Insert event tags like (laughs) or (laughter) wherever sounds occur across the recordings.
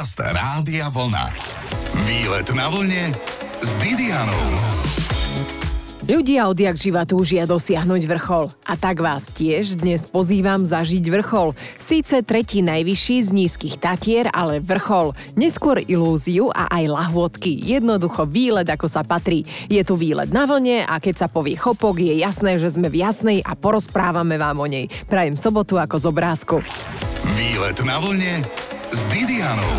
Podcast Rádia Vlna. Výlet na vlne s Didianou. Ľudia odjak živa túžia dosiahnuť vrchol. A tak vás tiež dnes pozývam zažiť vrchol. Síce tretí najvyšší z nízkych tatier, ale vrchol. Neskôr ilúziu a aj lahôdky. Jednoducho výlet, ako sa patrí. Je tu výlet na vlne a keď sa povie chopok, je jasné, že sme v jasnej a porozprávame vám o nej. Prajem sobotu ako z obrázku. Výlet na vlne s Didianou.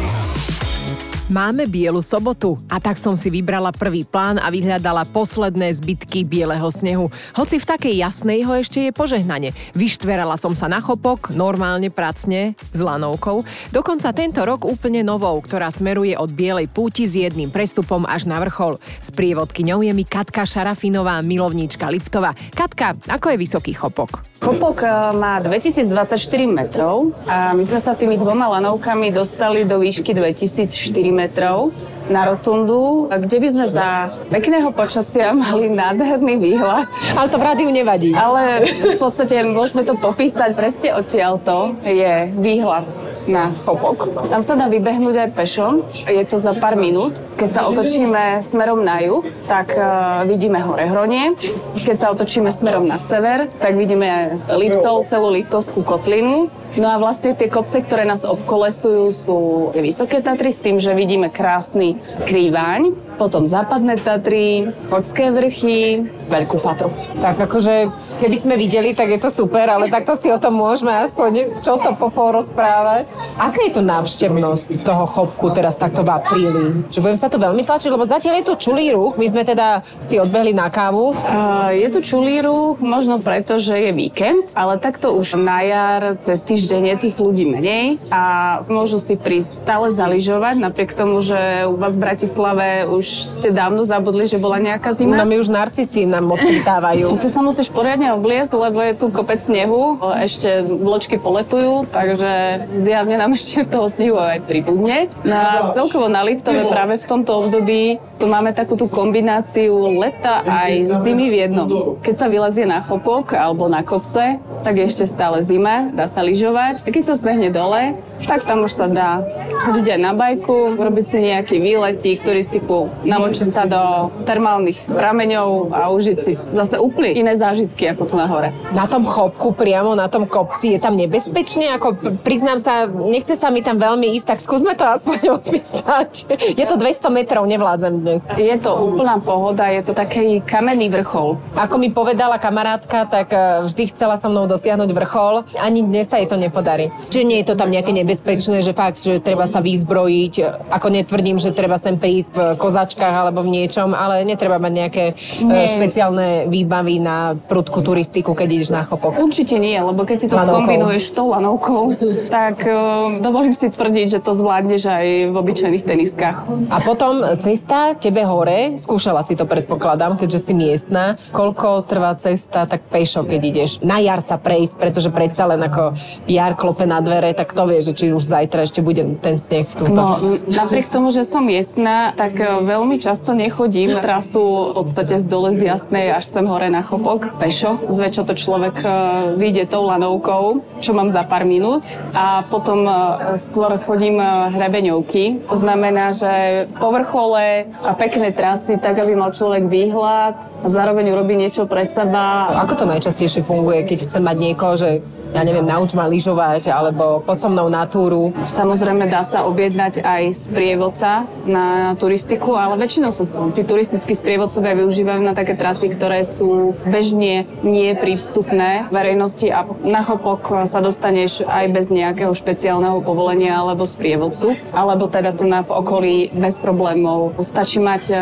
Máme bielu sobotu a tak som si vybrala prvý plán a vyhľadala posledné zbytky bieleho snehu. Hoci v takej jasnej ho ešte je požehnanie. Vyštverala som sa na chopok, normálne pracne, s lanovkou. Dokonca tento rok úplne novou, ktorá smeruje od bielej púti s jedným prestupom až na vrchol. S prievodkyňou je mi Katka Šarafinová, milovníčka Liptova. Katka, ako je vysoký chopok? Chopok eh, má 2024 metrov a my sme sa tými dvoma lanovkami dostali do výšky 2004 metrov na rotundu, kde by sme za pekného počasia mali nádherný výhľad. Ale to v rádiu nevadí. Ale v podstate môžeme to popísať presne odtiaľto je výhľad na Chopok. Tam sa dá vybehnúť aj pešom, je to za pár minút. Keď sa otočíme smerom na juh, tak uh, vidíme hore Hronie. Keď sa otočíme smerom na sever, tak vidíme Liptov, celú Liptovskú kotlinu. No a vlastne tie kopce, ktoré nás obkolesujú, sú tie vysoké Tatry s tým, že vidíme krásny Krývaň, potom západné Tatry, Chodské vrchy, Veľkú Fatru. Tak akože, keby sme videli, tak je to super, ale takto si o tom môžeme aspoň čo to porozprávať. Aká je to návštevnosť toho chopku teraz takto v apríli? Že budem sa to veľmi tlačiť, lebo zatiaľ je tu čulý ruch, my sme teda si odbehli na kávu. Uh, je tu čulý ruch, možno preto, že je víkend, ale takto už na jar, cez týždeň je tých ľudí menej a môžu si prísť stále zaližovať, napriek tomu, že u vás v Bratislave už ste dávno zabudli, že bola nejaká zima. No my už narcisi nám odchytávajú. (laughs) Tu sa musíš poriadne obliecť, lebo je tu kopec snehu, ešte vločky poletujú, takže zjavne nám ešte toho snehu aj pribudne. No a celkovo na Liptove práve v tomto období tu máme takú tú kombináciu leta aj zimy v jednom. Keď sa vylezie na chopok alebo na kopce, tak je ešte stále zima, dá sa lyžovať. A keď sa zbehne dole, tak tam už sa dá chodiť aj na bajku, robiť si nejaký výletík, turistiku, namočiť sa do termálnych prameňov a užiť si zase úplne iné zážitky ako tu na hore. Na tom chopku, priamo na tom kopci, je tam nebezpečne? Ako priznám sa, nechce sa mi tam veľmi ísť, tak skúsme to aspoň (laughs) opísať. Je to 200 metrov, nevládzem dnes. Je to úplná pohoda, je to taký kamenný vrchol. Ako mi povedala kamarátka, tak e, vždy chcela so mnou dosiahnuť vrchol. Ani dnes sa jej to nepodarí. Čiže nie je to tam nejaké nebezpečné že fakt, že treba sa vyzbrojiť. Ako netvrdím, že treba sem prísť v kozačkách alebo v niečom, ale netreba mať nejaké e, nie. špeciálne výbavy na prudku turistiku, keď ideš na chopok. Určite nie, lebo keď si to lanovkou. skombinuješ s tou lanovkou, tak uh, dovolím si tvrdiť, že to zvládneš aj v obyčajných teniskách. A potom cesta tebe hore, skúšala si to predpokladám, keďže si miestna. Koľko trvá cesta tak pešo, keď ideš na jar sa prejsť, pretože predsa len ako jar klope na dvere, tak to vie, že či už zajtra ešte bude ten sneh túto. No, napriek tomu, že som miestna, tak e, veľmi často nechodím trasu v podstate z dole z Jasnej až sem hore na Chopok pešo. Zväčša to človek e, vyjde tou lanovkou, čo mám za pár minút a potom e, skôr chodím hrebeňovky. To znamená, že po vrchole a pekné trasy, tak aby mal človek výhľad a zároveň urobí niečo pre seba. Ako to najčastejšie funguje, keď chce mať niekoho, že ja neviem, nauč ma lyžovať, alebo poď so mnou na túru. Samozrejme dá sa objednať aj sprievodca na turistiku, ale väčšinou sa tí turistickí sprievodcovia využívajú na také trasy, ktoré sú bežne nie prístupné verejnosti a na chopok sa dostaneš aj bez nejakého špeciálneho povolenia alebo sprievodcu, alebo teda tu na v okolí bez problémov. Stačí mať e,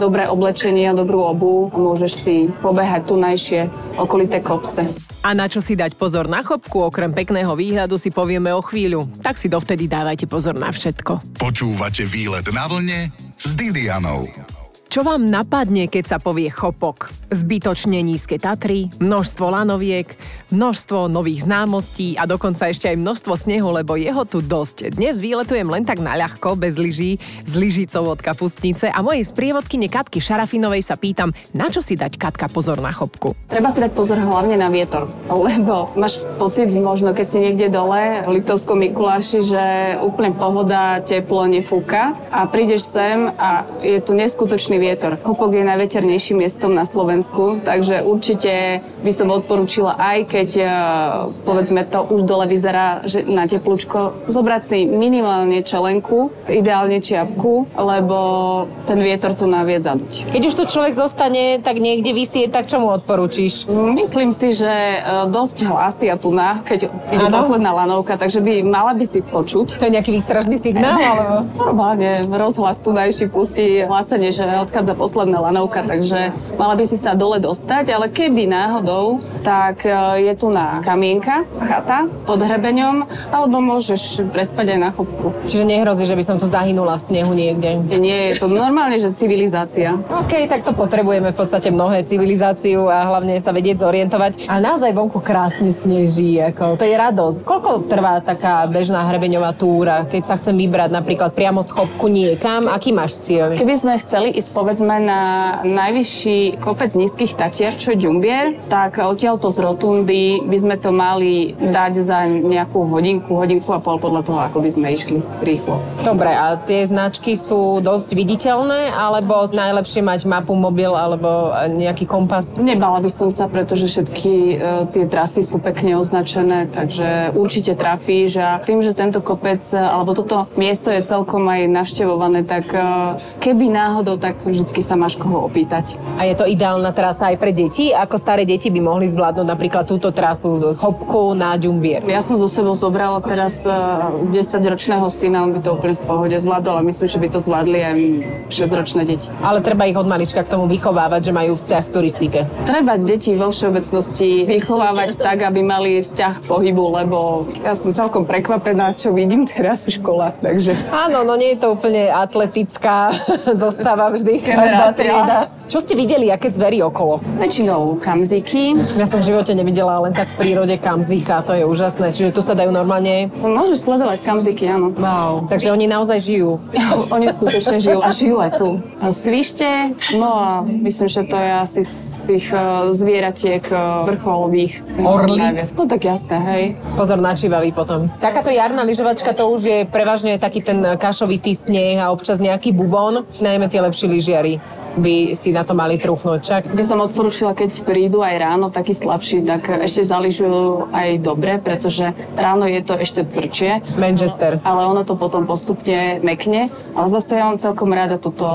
dobré oblečenie a dobrú obu a môžeš si pobehať tunajšie okolité kopce. A na čo si dať pozor na chopku, okrem pekného výhľadu si povieme o chvíľu. Tak si dovtedy dávajte pozor na všetko. Počúvate výlet na vlne s Didianou. Čo vám napadne, keď sa povie chopok? Zbytočne nízke Tatry, množstvo lanoviek, množstvo nových známostí a dokonca ešte aj množstvo snehu, lebo jeho tu dosť. Dnes výletujem len tak na ľahko, bez lyží, s lyžicou od kapustnice a mojej sprievodkyne Katky Šarafinovej sa pýtam, na čo si dať Katka pozor na chopku? Treba si dať pozor hlavne na vietor, lebo máš pocit možno, keď si niekde dole v Liptovskom Mikuláši, že úplne pohoda, teplo, nefúka a prídeš sem a je tu neskutočný vietor. Chopok je najveternejším miestom na Slovensku, takže určite by som odporúčila aj keď e, povedzme to už dole vyzerá že na teplúčko, zobrať si minimálne čelenku, ideálne čiapku, lebo ten vietor tu navie zaduť. Keď už tu človek zostane tak niekde vysieť, tak čo mu odporúčiš? Myslím si, že e, dosť hlásia tu na, keď ide posledná lanovka, takže by mala by si počuť. To je nejaký výstražný signál, alebo? (laughs) Normálne, rozhlas tu najší pustí hlásenie, že odchádza posledná lanovka, takže mala by si sa dole dostať, ale keby náhodou, tak e, je tu na kamienka, chata pod hrebeňom, alebo môžeš prespať aj na chopku. Čiže nehrozí, že by som tu zahynula v snehu niekde? Nie, je to normálne, že civilizácia. OK, tak to potrebujeme v podstate mnohé civilizáciu a hlavne sa vedieť zorientovať. A naozaj vonku krásne sneží, ako to je radosť. Koľko trvá taká bežná hrebeňová túra, keď sa chcem vybrať napríklad priamo z chopku niekam? Aký máš cieľ? Keby sme chceli ísť povedzme na najvyšší kopec nízkych tatier, čo je Ďumbier, tak odtiaľto z rotundy by, sme to mali dať za nejakú hodinku, hodinku a pol podľa toho, ako by sme išli rýchlo. Dobre, a tie značky sú dosť viditeľné, alebo najlepšie mať mapu, mobil alebo nejaký kompas? Nebala by som sa, pretože všetky uh, tie trasy sú pekne označené, takže určite trafíš a tým, že tento kopec alebo toto miesto je celkom aj navštevované, tak uh, keby náhodou, tak vždy sa máš koho opýtať. A je to ideálna trasa aj pre deti? Ako staré deti by mohli zvládnuť napríklad túto trasu z Hopku na Ďumbier? Ja som zo sebou zobrala teraz 10-ročného e, syna, on by to úplne v pohode zvládol a myslím, že by to zvládli aj 6-ročné deti. Ale treba ich od malička k tomu vychovávať, že majú vzťah k turistike. Treba deti vo všeobecnosti vychovávať tak, aby mali vzťah pohybu, lebo ja som celkom prekvapená, čo vidím teraz v školách, takže... Áno, no nie je to úplne atletická (laughs) zostava vždy. bija. Generācijā. Čo ste videli, aké zvery okolo? Väčšinou kamziky. Ja som v živote nevidela len tak v prírode kamzíka, to je úžasné. Čiže tu sa dajú normálne... Môžeš sledovať kamziky, áno. Wow. Takže oni naozaj žijú. (laughs) oni skutočne žijú a žijú aj tu. Svište, no a myslím, že to je asi z tých uh, zvieratiek uh, vrcholových. Orly? No tak jasné, hej. Pozor na čivavý potom. Takáto jarná lyžovačka to už je prevažne taký ten kašovitý sneh a občas nejaký bubon, najmä tie lepší lyžiari by si na to mali trúfnúť. Čak? By som odporúčila, keď prídu aj ráno taký slabší, tak ešte zaližujú aj dobre, pretože ráno je to ešte tvrdšie. Manchester. Ale ono to potom postupne mekne. Ale zase ja mám celkom rada túto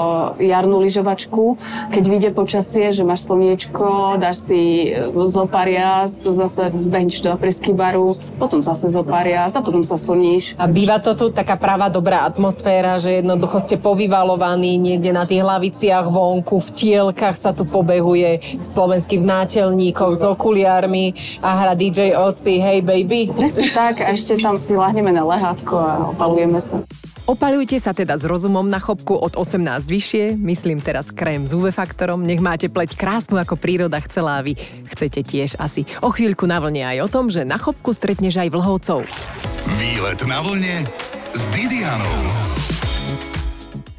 jarnú lyžovačku. Keď vyjde počasie, že máš slniečko, dáš si zo pár jazd, zase zbehneš do baru, potom zase zo pár jazd a potom sa slníš. A býva to tu taká pravá dobrá atmosféra, že jednoducho ste povyvalovaní niekde na tých hlaviciach von vonku, v tielkach sa tu pobehuje, slovenský v nátelníkoch s okuliármi a hra DJ Oci, hey baby. Presne tak, a ešte tam si lahneme na lehátko a opalujeme sa. Opalujte sa teda s rozumom na chopku od 18 vyššie, myslím teraz krém s UV faktorom, nech máte pleť krásnu ako príroda chcela a vy chcete tiež asi. O chvíľku na vlne aj o tom, že na chopku stretneš aj vlhovcov. Výlet na vlne s Didianou.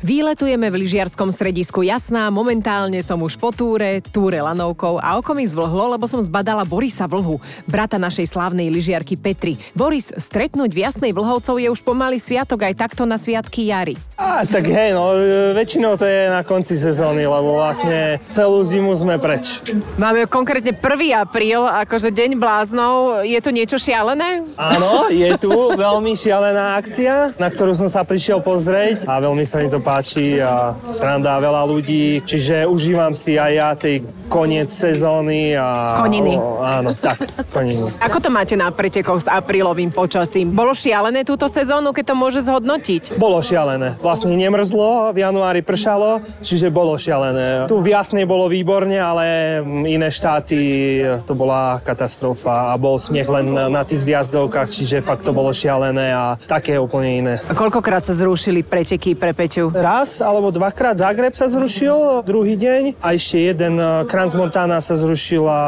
Výletujeme v lyžiarskom stredisku Jasná, momentálne som už po túre, túre lanovkou a oko mi zvlhlo, lebo som zbadala Borisa Vlhu, brata našej slávnej lyžiarky Petri. Boris, stretnúť v Jasnej Vlhovcov je už pomaly sviatok aj takto na sviatky jary. A, tak hej, no väčšinou to je na konci sezóny, lebo vlastne celú zimu sme preč. Máme konkrétne 1. apríl, akože deň bláznov. Je to niečo šialené? Áno, je tu veľmi šialená akcia, na ktorú som sa prišiel pozrieť a veľmi sa mi to páči páči a sranda veľa ľudí, čiže užívam si aj ja tej koniec sezóny a... Koniny. O, áno, tak, koniny. (laughs) Ako to máte na pretekoch s aprílovým počasím? Bolo šialené túto sezónu, keď to môže zhodnotiť? Bolo šialené. Vlastne nemrzlo, v januári pršalo, čiže bolo šialené. Tu v Jasnej bolo výborne, ale iné štáty to bola katastrofa a bol sneh len na tých zjazdovkách, čiže fakt to bolo šialené a také úplne iné. A koľkokrát sa zrušili preteky pre Peťu? Raz alebo dvakrát Zagreb sa zrušil druhý deň a ešte jeden uh, Kranz Montana sa zrušila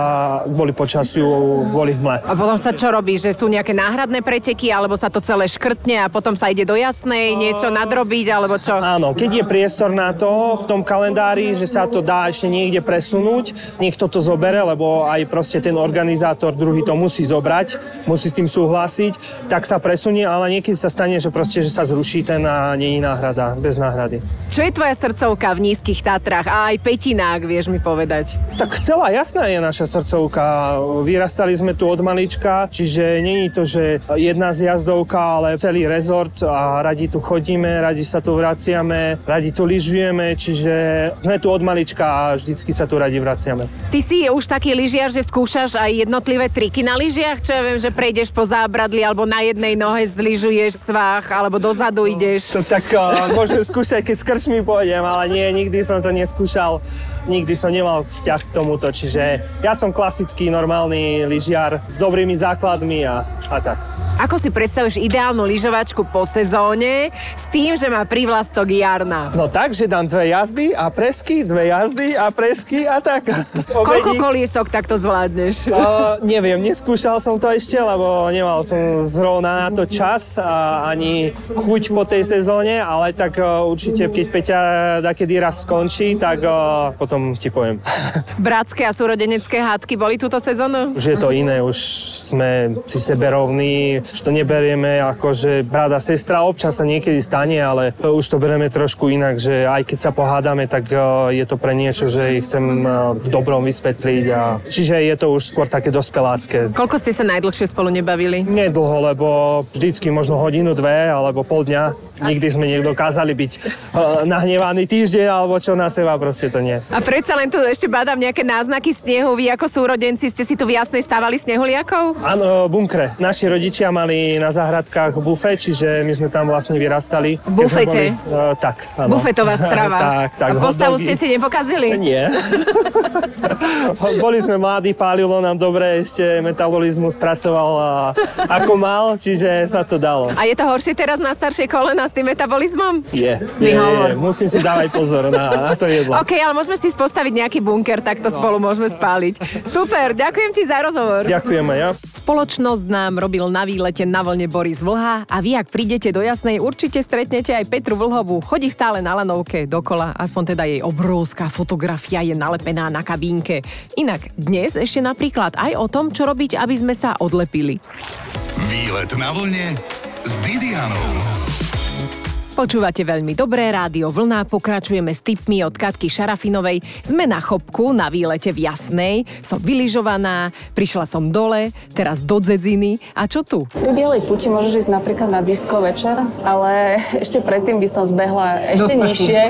kvôli počasiu, kvôli hmle. A potom sa čo robí, že sú nejaké náhradné preteky, alebo sa to celé škrtne a potom sa ide do jasnej niečo nadrobiť, alebo čo? Áno, keď je priestor na to v tom kalendári, že sa to dá ešte niekde presunúť, niekto to zobere, lebo aj proste ten organizátor druhý to musí zobrať, musí s tým súhlasiť, tak sa presunie, ale niekedy sa stane, že proste, že sa zruší ten a nie je náhrada, bez náhrady. Čo je tvoja srdcovka v nízkych Tatrách a aj Petinák, vieš mi povedať? Tak celá jasná je naša srdcovka. Vyrastali sme tu od malička, čiže není to, že jedna zjazdovka, ale celý rezort a radi tu chodíme, radi sa tu vraciame, radi tu lyžujeme, čiže sme tu od malička a vždycky sa tu radi vraciame. Ty si už taký lyžiar, že skúšaš aj jednotlivé triky na lyžiach, čo ja viem, že prejdeš po zábradli alebo na jednej nohe zlyžuješ svách alebo dozadu ideš. To tak uh, môžem skúšať, keď s krčmi pôjdem, ale nie, nikdy som to neskúšal nikdy som nemal vzťah k tomuto, čiže ja som klasický, normálny lyžiar s dobrými základmi a, a tak. Ako si predstavuješ ideálnu lyžovačku po sezóne s tým, že má prívlastok jarna? No tak, že dám dve jazdy a presky, dve jazdy a presky a tak. Koľko koliesok takto zvládneš? Uh, neviem, neskúšal som to ešte, lebo nemal som zrovna na to čas a ani chuť po tej sezóne, ale tak uh, určite, keď Peťa takedy raz skončí, tak uh, potom ti poviem. (laughs) Bratské a súrodenecké hádky boli túto sezónu? Už je to iné, už sme si sebe rovní, už to neberieme ako, že brat a sestra občas sa niekedy stane, ale už to bereme trošku inak, že aj keď sa pohádame, tak e, je to pre niečo, že ich chcem e, v dobrom vysvetliť. A... Čiže je to už skôr také dospelácké. Koľko ste sa najdlhšie spolu nebavili? Nedlho, lebo vždycky možno hodinu, dve alebo pol dňa. Nikdy sme nedokázali byť uh, nahnevaný týždeň alebo čo na seba, proste to nie. A predsa len tu ešte badám nejaké náznaky snehu. Vy ako súrodenci ste si tu v jasnej stávali snehuliakov? Áno, bunkre. Naši rodičia mali na záhradkách bufe, čiže my sme tam vlastne vyrastali. V bufete? Boli, uh, tak, áno. Bufetová strava. (laughs) tak, tak. A postavu ste si nepokazili? Nie. (laughs) Boli sme mladí, pálilo nám dobre, ešte metabolizmus pracoval a, ako mal, čiže sa to dalo. A je to horšie teraz na staršie kolena s tým metabolizmom? Je, je, je. Musím si dávať pozor na, na to jedlo. (laughs) OK, ale môžeme si postaviť nejaký bunker, tak to no. spolu môžeme spáliť. Super, ďakujem ti za rozhovor. Ďakujem aj ja. Spoločnosť nám robil na výlete na vlne Boris Vlha a vy, ak prídete do Jasnej, určite stretnete aj Petru Vlhovú. Chodí stále na lanovke dokola, aspoň teda jej obrovská fotografia je nalepená na kabínke. Inak dnes ešte napríklad aj o tom, čo robiť, aby sme sa odlepili. Výlet na vlne s Didianou. Počúvate veľmi dobré rádio Vlna, pokračujeme s tipmi od Katky Šarafinovej. Sme na chopku, na výlete v Jasnej, som vyližovaná, prišla som dole, teraz do Dzedziny. A čo tu? Pri Bielej puti môžeš ísť napríklad na disko večer, ale (laughs) ešte predtým by som zbehla ešte nižšie.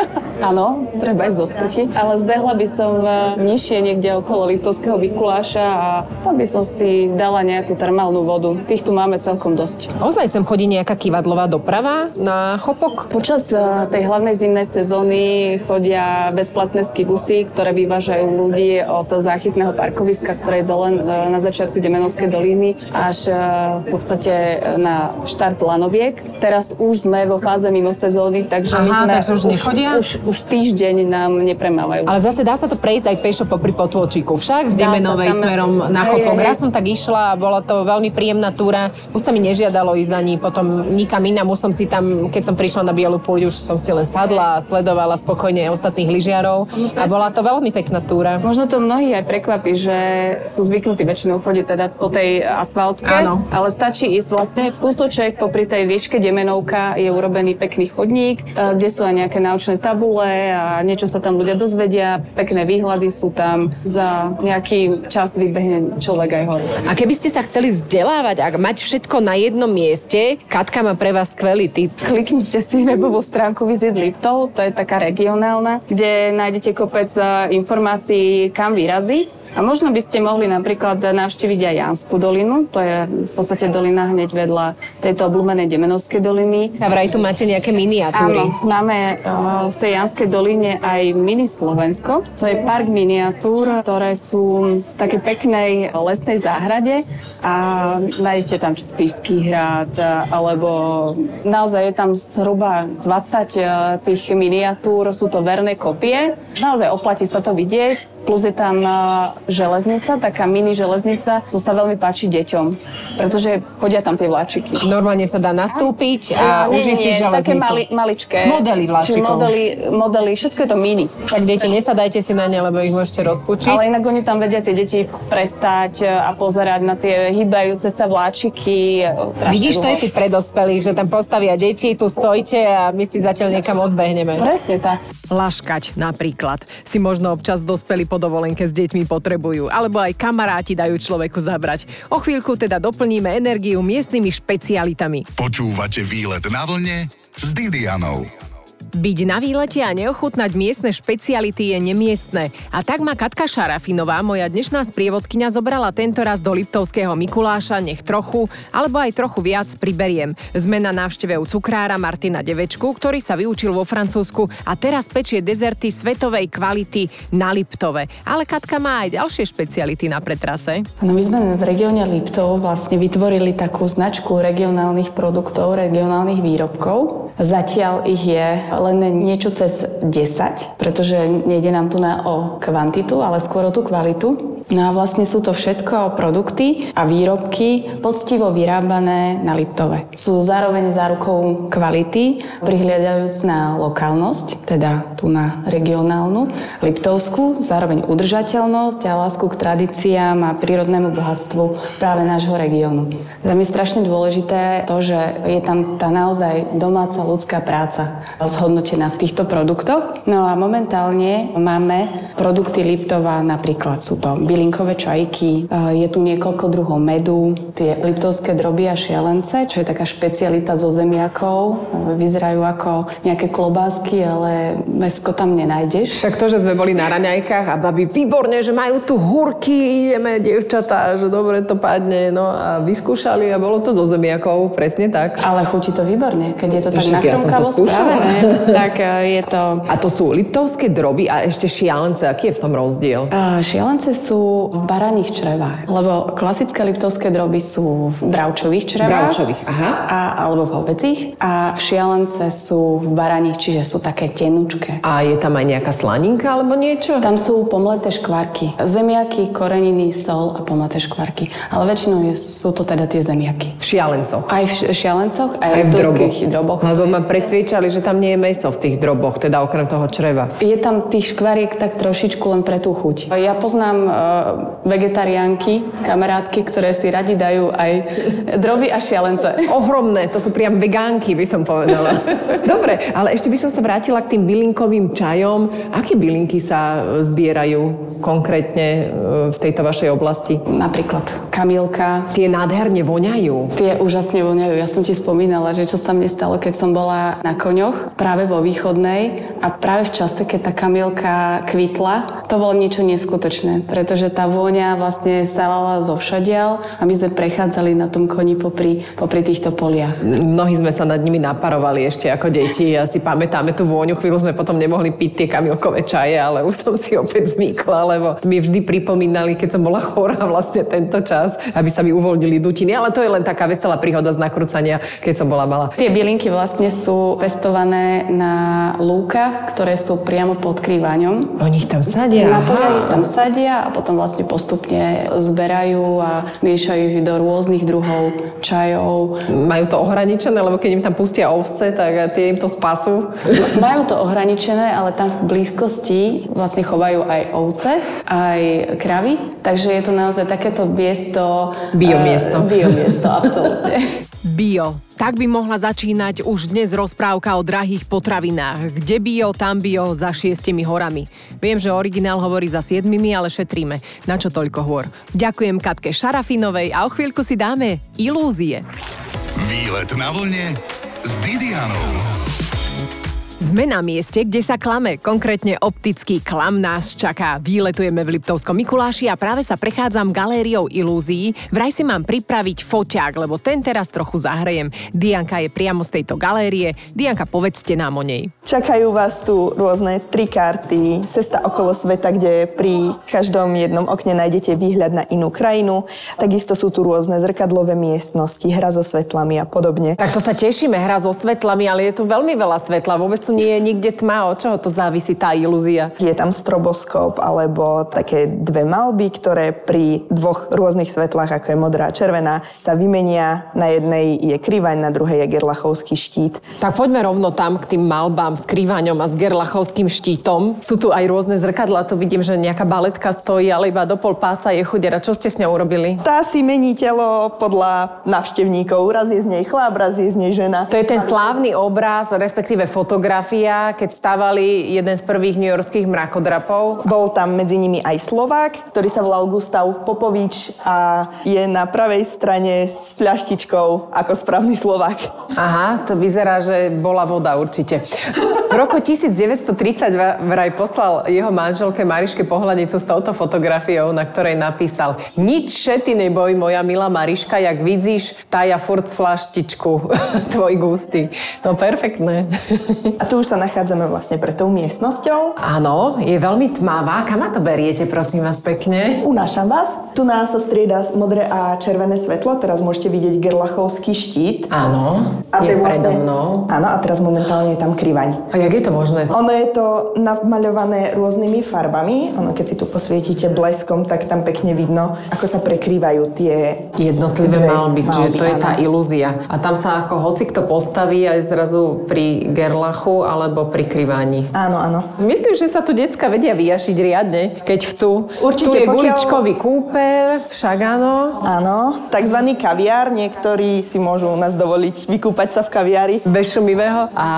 (laughs) Áno, treba ísť do sprchy, ale zbehla by som e, nižšie niekde okolo Liptovského Mikuláša a tam by som si dala nejakú termálnu vodu. Tých tu máme celkom dosť. Ozaj sem chodí nejaká kývadlová doprava na chopok? Počas uh, tej hlavnej zimnej sezóny chodia bezplatné skibusy, ktoré vyvážajú ľudí od záchytného parkoviska, ktoré je dole uh, na začiatku Demenovskej doliny, až uh, v podstate na štart Lanoviek. Teraz už sme vo fáze mimo sezóny, takže Aha, my sme takže už nechodia? Už, už týždeň nám nepremávajú. Ale zase dá sa to prejsť aj pešo popri potôčiku, však z Demenovej tam- smerom na chopok. Raz som tak išla a bola to veľmi príjemná túra. Už sa mi nežiadalo ísť ani potom nikam inám. Už som si tam, keď som prišla na Bielu púť, už som si len sadla a sledovala spokojne ostatných lyžiarov. A bola to veľmi pekná túra. Možno to mnohých aj prekvapí, že sú zvyknutí väčšinou chodiť teda po tej asfaltke, Áno. ale stačí ísť vlastne kúsoček popri tej riečke Demenovka je urobený pekný chodník, e, kde sú aj nejaké naučné tabule a niečo sa tam ľudia dozvedia, pekné výhľady sú tam, za nejaký čas vybehne človek aj hore. A keby ste sa chceli vzdelávať a mať všetko na jednom mieste, Katka má pre vás skvelý tip. Kliknite si webovú stránku Visit Liptov, to je taká regionálna, kde nájdete kopec e, informácií, kam vyraziť A možno by ste mohli napríklad navštíviť aj Janskú dolinu, to je v podstate dolina hneď vedľa tejto obľúbenej Demenovskej doliny. A vraj tu máte nejaké miniatúry. Áno, máme uh, v tej Janskej doline aj mini Slovensko. To je park miniatúr, ktoré sú v takej peknej lesnej záhrade a nájdete tam Spišský hrad, alebo naozaj je tam zhruba 20 e, tých miniatúr, sú to verné kopie. Naozaj oplatí sa to vidieť. Plus je tam železnica, taká mini železnica, to sa veľmi páči deťom, pretože chodia tam tie vláčiky. Normálne sa dá nastúpiť a nie, užiť si železnicu. také mali, maličké. Modely vláčikov. modely, modely, všetko je to mini. Tak deti, nesadajte si na ne, lebo ich môžete rozpučiť. Ale inak oni tam vedia tie deti prestať a pozerať na tie hýbajúce sa vláčiky. Vidíš, to je tých predospelých, že tam postavia deti, tu stojte a my si zatiaľ niekam odbehneme. Presne tak. Laškať napríklad si možno občas dospelí po dovolenke s deťmi potrebujú, alebo aj kamaráti dajú človeku zabrať. O chvíľku teda doplníme energiu miestnymi špecialitami. Počúvate výlet na vlne s Didianou. Byť na výlete a neochutnať miestne špeciality je nemiestne. A tak ma Katka Šarafinová, moja dnešná sprievodkynia, zobrala tento raz do Liptovského Mikuláša, nech trochu, alebo aj trochu viac priberiem. Sme na návšteve u cukrára Martina Devečku, ktorý sa vyučil vo Francúzsku a teraz pečie dezerty svetovej kvality na Liptove. Ale Katka má aj ďalšie špeciality na pretrase. No my sme v regióne Liptov vlastne vytvorili takú značku regionálnych produktov, regionálnych výrobkov. Zatiaľ ich je len niečo cez 10, pretože nejde nám tu na o kvantitu, ale skôr o tú kvalitu. No a vlastne sú to všetko produkty a výrobky poctivo vyrábané na Liptove. Sú zároveň zárukou kvality, prihliadajúc na lokálnosť, teda tu na regionálnu Liptovskú, zároveň udržateľnosť a lásku k tradíciám a prírodnému bohatstvu práve nášho regiónu. Za mi strašne dôležité to, že je tam tá naozaj domáca ľudská práca zhodnotená v týchto produktoch. No a momentálne máme produkty Liptova, napríklad sú to bylinkové čajky, je tu niekoľko druhov medu, tie liptovské droby a šialence, čo je taká špecialita zo zemiakov. Vyzerajú ako nejaké klobásky, ale mesko tam nenájdeš. Však to, že sme boli na raňajkách a babi, výborne, že majú tu húrky, ideme, dievčatá, že dobre to padne. No a vyskúšali a bolo to zo zemiakov, presne tak. Ale chutí to výborne, keď je to tak nachrumkavo ja spravené, (laughs) tak e, je to... A to sú liptovské droby a ešte šialence, aký je v tom rozdiel? Uh, šialence sú v baraných črevách, lebo klasické liptovské droby sú v bravčových črevách. Bravčových, aha. A, alebo v hovedzích. A šialence sú v baraných, čiže sú také tenučké. A je tam aj nejaká slaninka alebo niečo? Tam sú pomleté škvarky. Zemiaky, koreniny, sol a pomleté škvarky. Ale väčšinou je, sú to teda tie zemiaky. V šialencoch? Aj v šialencoch, aj, aj v droboch. droboch. Lebo ma presviečali, že tam nie je meso v tých droboch, teda okrem toho čreva. Je tam tých škvariek tak trošičku len pre tú chuť. Ja poznám uh, vegetariánky, kamarátky, ktoré si radi dajú aj droby a šialence. Ohromné, to sú priam vegánky, by som povedala. (laughs) Dobre, ale ešte by som sa vrátila k tým bylinkovým čajom. Aké bylinky sa e, zbierajú konkrétne e, v tejto vašej oblasti? Napríklad kamilka. Tie nádherne voňajú. Tie úžasne voňajú. Ja som ti spomínala, že čo sa mne stalo, keď som bola na koňoch práve vo východnej a práve v čase, keď tá kamilka kvitla, to bolo niečo neskutočné, pretože tá vôňa vlastne salala zo všadial a my sme prechádzali na tom koni popri, popri týchto poliach. Mnohí sme sa nad nimi naparovali ešte ako deti. Ja si pamätáme tú vôňu, chvíľu sme potom nemohli piť tie kamilkové čaje, ale už som si opäť zvykla, lebo mi vždy pripomínali, keď som bola chorá vlastne tento čas, aby sa mi uvoľnili dutiny. Ale to je len taká veselá príhoda z nakrúcania, keď som bola malá. Tie bylinky vlastne sú pestované na lúkach, ktoré sú priamo pod krývaňom. Oni ich tam sadia? Na ich tam sadia a potom vlastne postupne zberajú a miešajú ich do rôznych druhov čajov. Majú to ohraničené, lebo keď im tam pustia ovce, tak tie im to spasú? (laughs) Majú to ohraničené, ale tam v blízkosti vlastne chovajú aj ovce, aj kravy, takže je to naozaj takéto miesto... Biomiesto. Uh, biomiesto, absolútne. (laughs) Bio. Tak by mohla začínať už dnes rozprávka o drahých potravinách. Kde bio, tam bio, za šiestimi horami. Viem, že originál hovorí za siedmimi, ale šetríme. Na čo toľko hôr? Ďakujem Katke Šarafinovej a o chvíľku si dáme ilúzie. Výlet na vlne s Didianou. Sme na mieste, kde sa klame, konkrétne optický klam nás čaká. Výletujeme v Liptovskom Mikuláši a práve sa prechádzam galériou ilúzií. Vraj si mám pripraviť foťák, lebo ten teraz trochu zahrejem. Dianka je priamo z tejto galérie. Dianka, povedzte nám o nej. Čakajú vás tu rôzne tri karty, cesta okolo sveta, kde pri každom jednom okne nájdete výhľad na inú krajinu. Takisto sú tu rôzne zrkadlové miestnosti, hra so svetlami a podobne. Tak to sa tešíme, hra so svetlami, ale je tu veľmi veľa svetla. Vôbec tu nie je nikde tma. Od čoho to závisí tá ilúzia? Je tam stroboskop alebo také dve malby, ktoré pri dvoch rôznych svetlách, ako je modrá a červená, sa vymenia. Na jednej je krivaň, na druhej je gerlachovský štít. Tak poďme rovno tam k tým malbám s krivaňom a s gerlachovským štítom. Sú tu aj rôzne zrkadla, tu vidím, že nejaká baletka stojí, ale iba do pol pása je chudera. Čo ste s ňou urobili? Tá si mení telo podľa navštevníkov. Raz je z nej chlap, raz je z nej žena. To je ten slávny obraz, respektíve fotografia, keď stávali jeden z prvých newyorských mrakodrapov. Bol tam medzi nimi aj Slovák, ktorý sa volal Gustav Popovič a je na pravej strane s fľaštičkou ako správny Slovák. Aha, to vyzerá, že bola voda určite. V roku 1930 vraj poslal jeho manželke Mariške pohľadnicu s touto fotografiou, na ktorej napísal Nič šety neboj, moja milá Mariška, jak vidíš, tá ja furt flaštičku, (laughs) tvoj gusty. No perfektné. A tu už sa nachádzame vlastne pred tou miestnosťou. Áno, je veľmi tmavá. Kam to beriete, prosím vás, pekne? Unášam vás. Tu nás sa strieda modré a červené svetlo. Teraz môžete vidieť gerlachovský štít. Áno, A to je je vlastne... predo mnou. Áno, a teraz momentálne je tam krivaň. A jak je to možné? Ono je to namaľované rôznymi farbami. Ono, keď si tu posvietite bleskom, tak tam pekne vidno, ako sa prekrývajú tie Jednotlivé dve malby, čiže to je áno. tá ilúzia. A tam sa ako hoci kto postaví aj zrazu pri gerlachu alebo pri kriváni. Áno, áno. Myslím, že sa tu decka vedia vyjašiť riadne, keď chcú. Určite, tu je pokiaľ- guličkový kúpel, však áno. Áno, takzvaný kaviár. Niektorí si môžu u nás dovoliť vykúpať sa v kaviári. Bez šumivého. A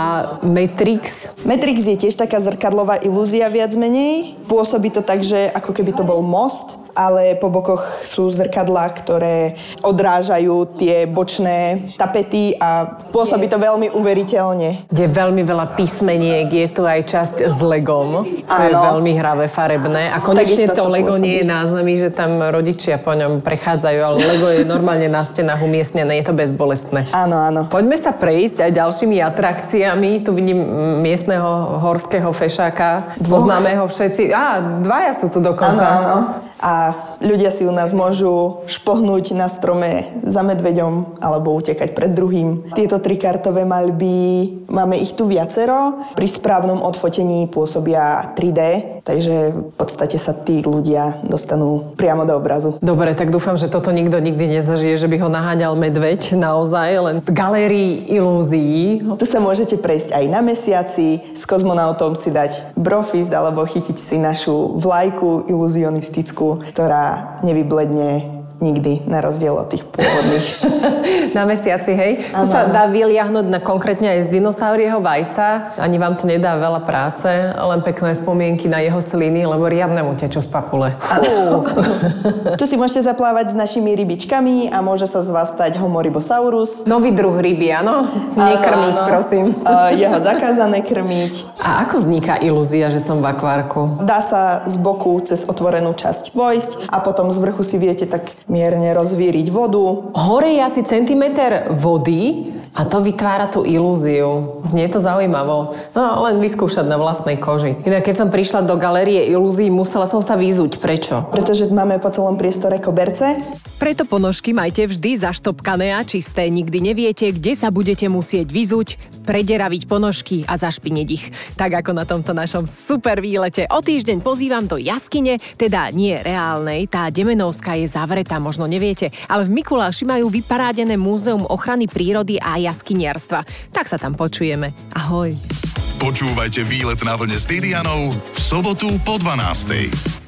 Matrix. Matrix je tiež taká zrkadlová ilúzia viac menej. Pôsobí to tak, že ako keby to bol most, ale po bokoch sú zrkadlá, ktoré odrážajú tie bočné tapety a pôsobí to veľmi uveriteľne. Je veľmi veľa písmeniek, je tu aj časť s Legom. To je Áno. veľmi hravé, farebné. A konečne to to Lego pôsobí. nie je na zemi, že tam rodičia po ňom prechádzajú, ale Lego je normálne na stenách umiestnené, je to bezbolestné. Áno, áno. Poďme sa prejsť aj ďalšími atrakciami. Tu vidím miestneho horského fešáka. Poznáme ho všetci. Á, dvaja sú tu Áno, dokonca. áno. A ľudia si u nás môžu šplhnúť na strome za medveďom alebo utekať pred druhým. Tieto tri kartové maľby, máme ich tu viacero. Pri správnom odfotení pôsobia 3D, takže v podstate sa tí ľudia dostanú priamo do obrazu. Dobre, tak dúfam, že toto nikto nikdy nezažije, že by ho naháňal medveď naozaj, len v galérii ilúzií. Tu sa môžete prejsť aj na mesiaci, s kozmonautom si dať brofist alebo chytiť si našu vlajku iluzionistickú, ktorá nevybledne nikdy, na rozdiel od tých pôvodných. (laughs) Na mesiaci, hej? Tu Áno, sa dá vyliahnuť na konkrétne aj z dinosaurieho vajca. Ani vám to nedá veľa práce, len pekné spomienky na jeho sliny, lebo riadne mu tečú z papule. (laughs) tu si môžete zaplávať s našimi rybičkami a môže sa z vás stať Homoribosaurus. Nový druh ryby, áno? Nekrmiť, áno. prosím. (laughs) A Je ho zakázané krmiť. A ako vzniká ilúzia, že som v akvárku? Dá sa z boku cez otvorenú časť vojsť a potom z vrchu si viete tak mierne rozvíriť vodu. Hore je asi centimeter vody a to vytvára tú ilúziu. Znie to zaujímavo. No, len vyskúšať na vlastnej koži. Inak keď som prišla do galérie ilúzií, musela som sa vyzúť. Prečo? Pretože máme po celom priestore koberce. Preto ponožky majte vždy zaštopkané a čisté. Nikdy neviete, kde sa budete musieť vyzuť, prederaviť ponožky a zašpiniť ich. Tak ako na tomto našom super výlete. O týždeň pozývam do jaskyne, teda nie reálnej, tá Demenovská je zavretá, možno neviete, ale v Mikuláši majú vyparádené Múzeum ochrany prírody a jaskyniarstva. Tak sa tam počujeme. Ahoj. Počúvajte výlet na vlne s Didianou v sobotu po 12.